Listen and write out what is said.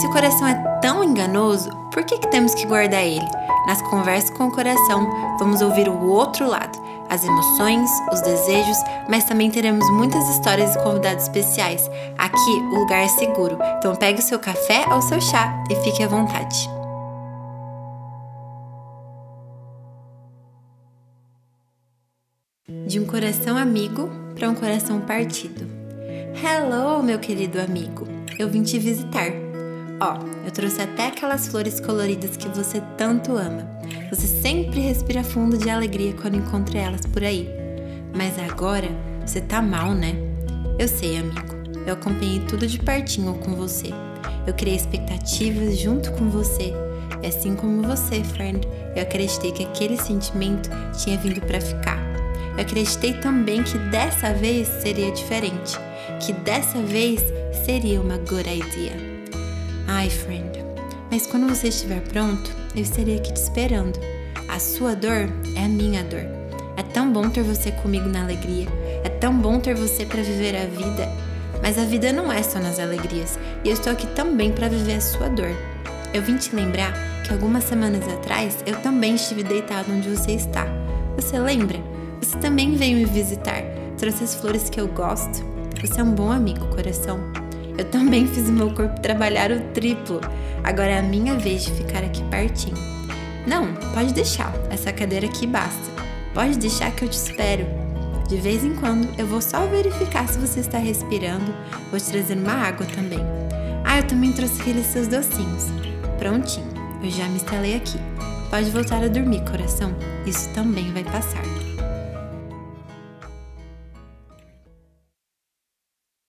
Se o coração é tão enganoso, por que, que temos que guardar ele? Nas conversas com o coração, vamos ouvir o outro lado, as emoções, os desejos, mas também teremos muitas histórias e convidados especiais. Aqui o lugar é seguro, então pegue o seu café ou seu chá e fique à vontade. De um coração amigo para um coração partido. Hello, meu querido amigo! Eu vim te visitar. Ó, eu trouxe até aquelas flores coloridas que você tanto ama. Você sempre respira fundo de alegria quando encontra elas por aí. Mas agora você tá mal, né? Eu sei, amigo. Eu acompanhei tudo de pertinho com você. Eu criei expectativas junto com você. E assim como você, friend, eu acreditei que aquele sentimento tinha vindo para ficar. Eu acreditei também que dessa vez seria diferente, que dessa vez seria uma good idea. Ai, friend, mas quando você estiver pronto, eu estarei aqui te esperando. A sua dor é a minha dor. É tão bom ter você comigo na alegria. É tão bom ter você para viver a vida. Mas a vida não é só nas alegrias, e eu estou aqui também para viver a sua dor. Eu vim te lembrar que algumas semanas atrás eu também estive deitado onde você está. Você lembra? Você também veio me visitar, trouxe as flores que eu gosto. Você é um bom amigo, coração. Eu também fiz o meu corpo trabalhar o triplo. Agora é a minha vez de ficar aqui pertinho. Não, pode deixar, essa cadeira aqui basta. Pode deixar que eu te espero. De vez em quando eu vou só verificar se você está respirando. Vou te trazer uma água também. Ah, eu também trouxe aqueles seus docinhos. Prontinho, eu já me instalei aqui. Pode voltar a dormir, coração. Isso também vai passar.